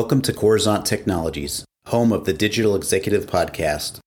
Welcome to Coruzant Technologies, home of the Digital Executive Podcast.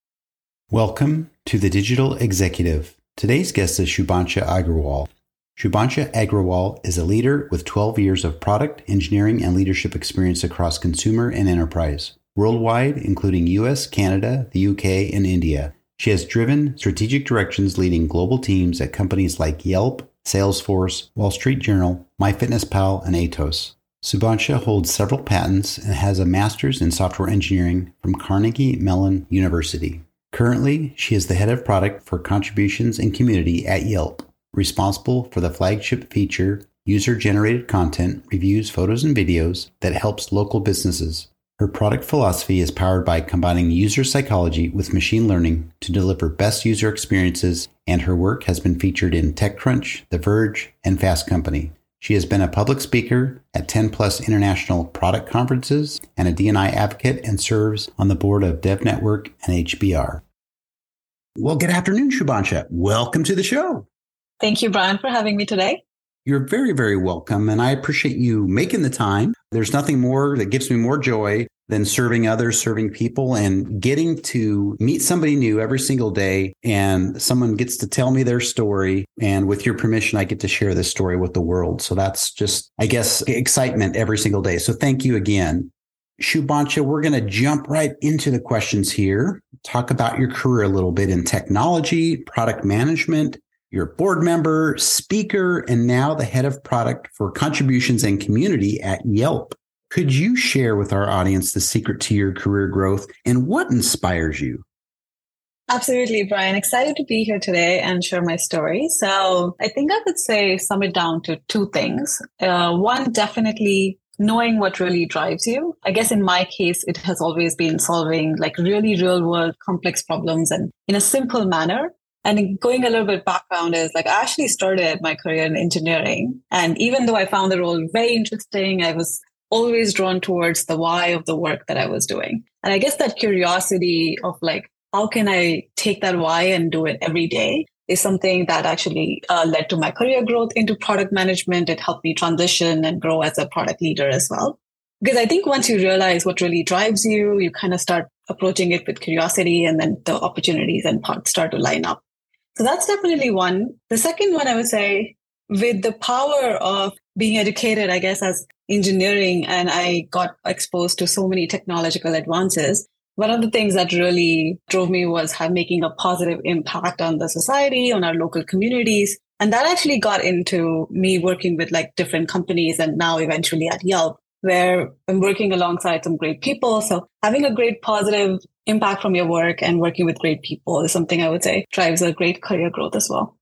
Welcome to the Digital Executive. Today's guest is Shubhansha Agrawal. Shubhansha Agrawal is a leader with 12 years of product, engineering, and leadership experience across consumer and enterprise, worldwide, including US, Canada, the UK, and India. She has driven strategic directions leading global teams at companies like Yelp, Salesforce, Wall Street Journal, MyFitnessPal, and Atos. Shubhansha holds several patents and has a master's in software engineering from Carnegie Mellon University. Currently, she is the head of product for contributions and community at Yelp, responsible for the flagship feature user generated content, reviews, photos, and videos that helps local businesses. Her product philosophy is powered by combining user psychology with machine learning to deliver best user experiences, and her work has been featured in TechCrunch, The Verge, and Fast Company. She has been a public speaker at 10 plus international product conferences and a DNI advocate and serves on the board of Dev Network and HBR. Well, good afternoon, Shubhansha. Welcome to the show. Thank you, Brian, for having me today. You're very, very welcome. And I appreciate you making the time. There's nothing more that gives me more joy than serving others, serving people, and getting to meet somebody new every single day. And someone gets to tell me their story. And with your permission, I get to share this story with the world. So that's just, I guess, excitement every single day. So thank you again. Shubhansha, we're going to jump right into the questions here. Talk about your career a little bit in technology, product management. You're a board member, speaker, and now the head of product for contributions and community at Yelp. Could you share with our audience the secret to your career growth and what inspires you? Absolutely, Brian. Excited to be here today and share my story. So I think I could say sum it down to two things. Uh, one, definitely knowing what really drives you. I guess in my case, it has always been solving like really real world complex problems and in a simple manner. And going a little bit background is like I actually started my career in engineering. And even though I found the role very interesting, I was always drawn towards the why of the work that I was doing. And I guess that curiosity of like, how can I take that why and do it every day is something that actually uh, led to my career growth into product management. It helped me transition and grow as a product leader as well. Because I think once you realize what really drives you, you kind of start approaching it with curiosity and then the opportunities and parts start to line up. So that's definitely one. The second one I would say with the power of being educated, I guess, as engineering and I got exposed to so many technological advances. One of the things that really drove me was making a positive impact on the society, on our local communities. And that actually got into me working with like different companies and now eventually at Yelp, where I'm working alongside some great people. So having a great positive impact from your work and working with great people is something I would say drives a great career growth as well.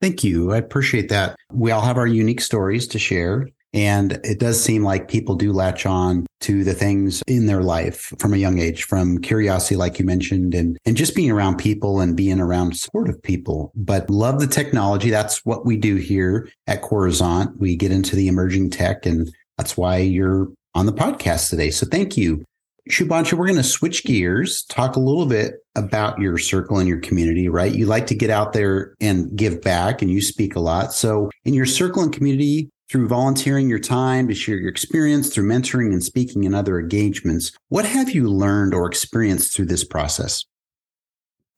Thank you. I appreciate that. We all have our unique stories to share. And it does seem like people do latch on to the things in their life from a young age, from curiosity, like you mentioned, and, and just being around people and being around supportive people. But love the technology. That's what we do here at Coruzant. We get into the emerging tech, and that's why you're on the podcast today. So thank you. Shubhansha, we're going to switch gears, talk a little bit about your circle and your community, right? You like to get out there and give back and you speak a lot. So in your circle and community, through volunteering your time to share your experience, through mentoring and speaking and other engagements, what have you learned or experienced through this process?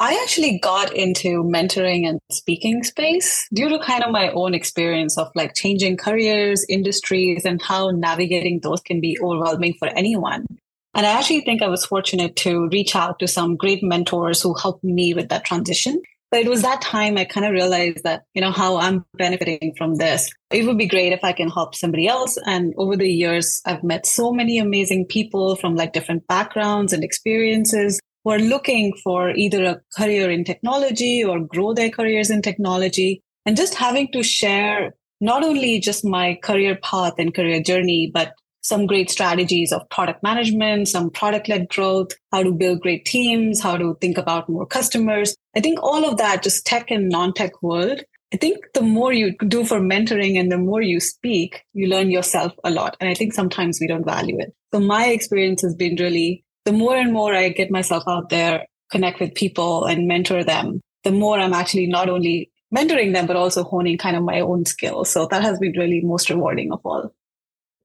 I actually got into mentoring and speaking space due to kind of my own experience of like changing careers, industries, and how navigating those can be overwhelming for anyone. And I actually think I was fortunate to reach out to some great mentors who helped me with that transition. But it was that time I kind of realized that, you know, how I'm benefiting from this. It would be great if I can help somebody else. And over the years, I've met so many amazing people from like different backgrounds and experiences who are looking for either a career in technology or grow their careers in technology. And just having to share not only just my career path and career journey, but some great strategies of product management, some product led growth, how to build great teams, how to think about more customers. I think all of that, just tech and non tech world. I think the more you do for mentoring and the more you speak, you learn yourself a lot. And I think sometimes we don't value it. So my experience has been really the more and more I get myself out there, connect with people and mentor them, the more I'm actually not only mentoring them, but also honing kind of my own skills. So that has been really most rewarding of all.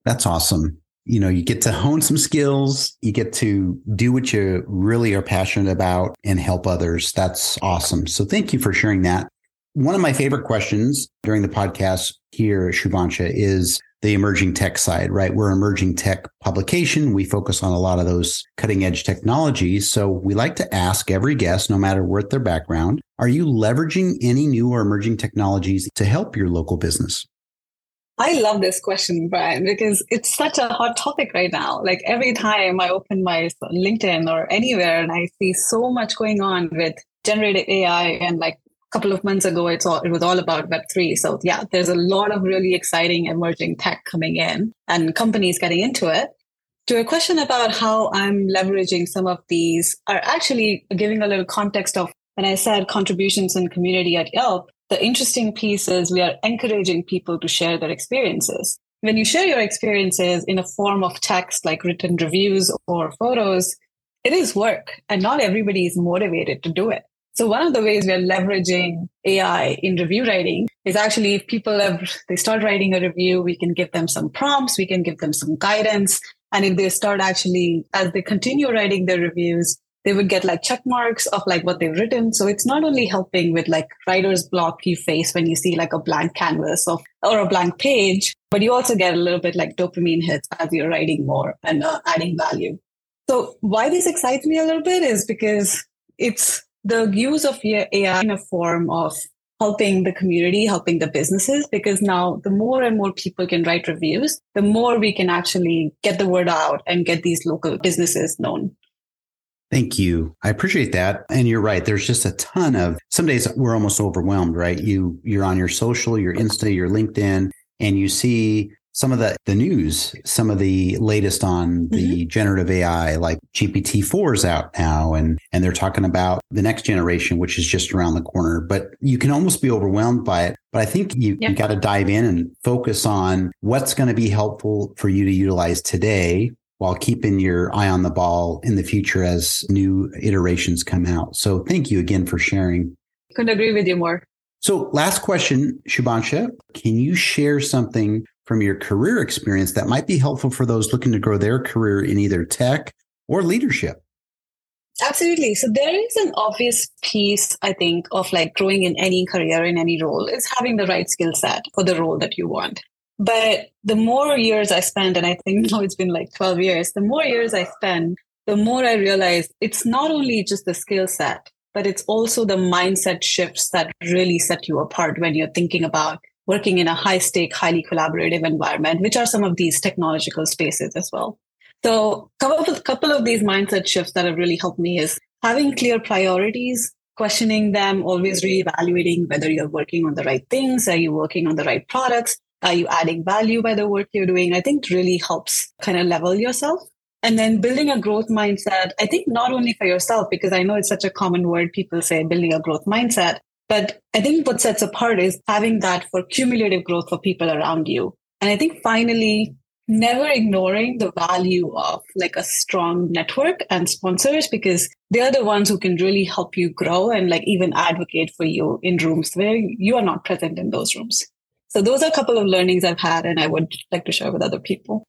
That's awesome. you know, you get to hone some skills, you get to do what you really are passionate about and help others. That's awesome. So thank you for sharing that. One of my favorite questions during the podcast here at Shubhansha is the emerging tech side, right? We're emerging tech publication. We focus on a lot of those cutting edge technologies. So we like to ask every guest, no matter what their background, are you leveraging any new or emerging technologies to help your local business? I love this question, Brian, because it's such a hot topic right now. Like every time I open my LinkedIn or anywhere and I see so much going on with generative AI and like a couple of months ago it's all it was all about web3 so yeah there's a lot of really exciting emerging tech coming in and companies getting into it to a question about how i'm leveraging some of these are actually giving a little context of when i said contributions and community at yelp the interesting piece is we are encouraging people to share their experiences. When you share your experiences in a form of text like written reviews or photos, it is work and not everybody is motivated to do it. So one of the ways we are leveraging AI in review writing is actually if people have, they start writing a review, we can give them some prompts, we can give them some guidance. And if they start actually, as they continue writing their reviews, they would get like check marks of like what they've written. So it's not only helping with like writer's block you face when you see like a blank canvas of, or a blank page, but you also get a little bit like dopamine hits as you're writing more and uh, adding value. So why this excites me a little bit is because it's the use of AI in a form of helping the community, helping the businesses, because now the more and more people can write reviews, the more we can actually get the word out and get these local businesses known. Thank you. I appreciate that. And you're right. There's just a ton of some days we're almost overwhelmed, right? You you're on your social, your Insta, your LinkedIn, and you see some of the the news, some of the latest on the mm-hmm. generative AI, like GPT four is out now, and and they're talking about the next generation, which is just around the corner. But you can almost be overwhelmed by it. But I think you, yep. you got to dive in and focus on what's going to be helpful for you to utilize today while keeping your eye on the ball in the future as new iterations come out. So thank you again for sharing. Couldn't agree with you more. So last question, Shubhansha, can you share something from your career experience that might be helpful for those looking to grow their career in either tech or leadership? Absolutely. So there is an obvious piece, I think, of like growing in any career, in any role, is having the right skill set for the role that you want. But the more years I spend, and I think now it's been like 12 years, the more years I spend, the more I realize it's not only just the skill set, but it's also the mindset shifts that really set you apart when you're thinking about working in a high stake, highly collaborative environment, which are some of these technological spaces as well. So a couple of these mindset shifts that have really helped me is having clear priorities, questioning them, always reevaluating whether you're working on the right things, are you working on the right products, are you adding value by the work you're doing? I think really helps kind of level yourself. And then building a growth mindset, I think not only for yourself, because I know it's such a common word people say, building a growth mindset, but I think what sets apart is having that for cumulative growth for people around you. And I think finally, never ignoring the value of like a strong network and sponsors because they're the ones who can really help you grow and like even advocate for you in rooms where you are not present in those rooms. So those are a couple of learnings I've had and I would like to share with other people.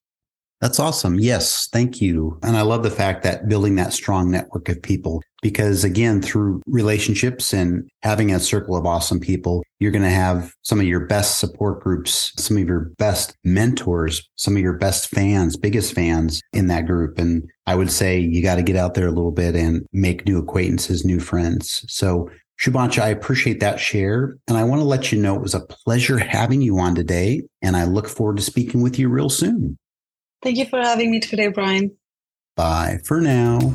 That's awesome. Yes, thank you. And I love the fact that building that strong network of people, because again, through relationships and having a circle of awesome people, you're going to have some of your best support groups, some of your best mentors, some of your best fans, biggest fans in that group. And I would say you got to get out there a little bit and make new acquaintances, new friends. So Shubhansha, I appreciate that share. And I want to let you know it was a pleasure having you on today. And I look forward to speaking with you real soon. Thank you for having me today, Brian. Bye for now.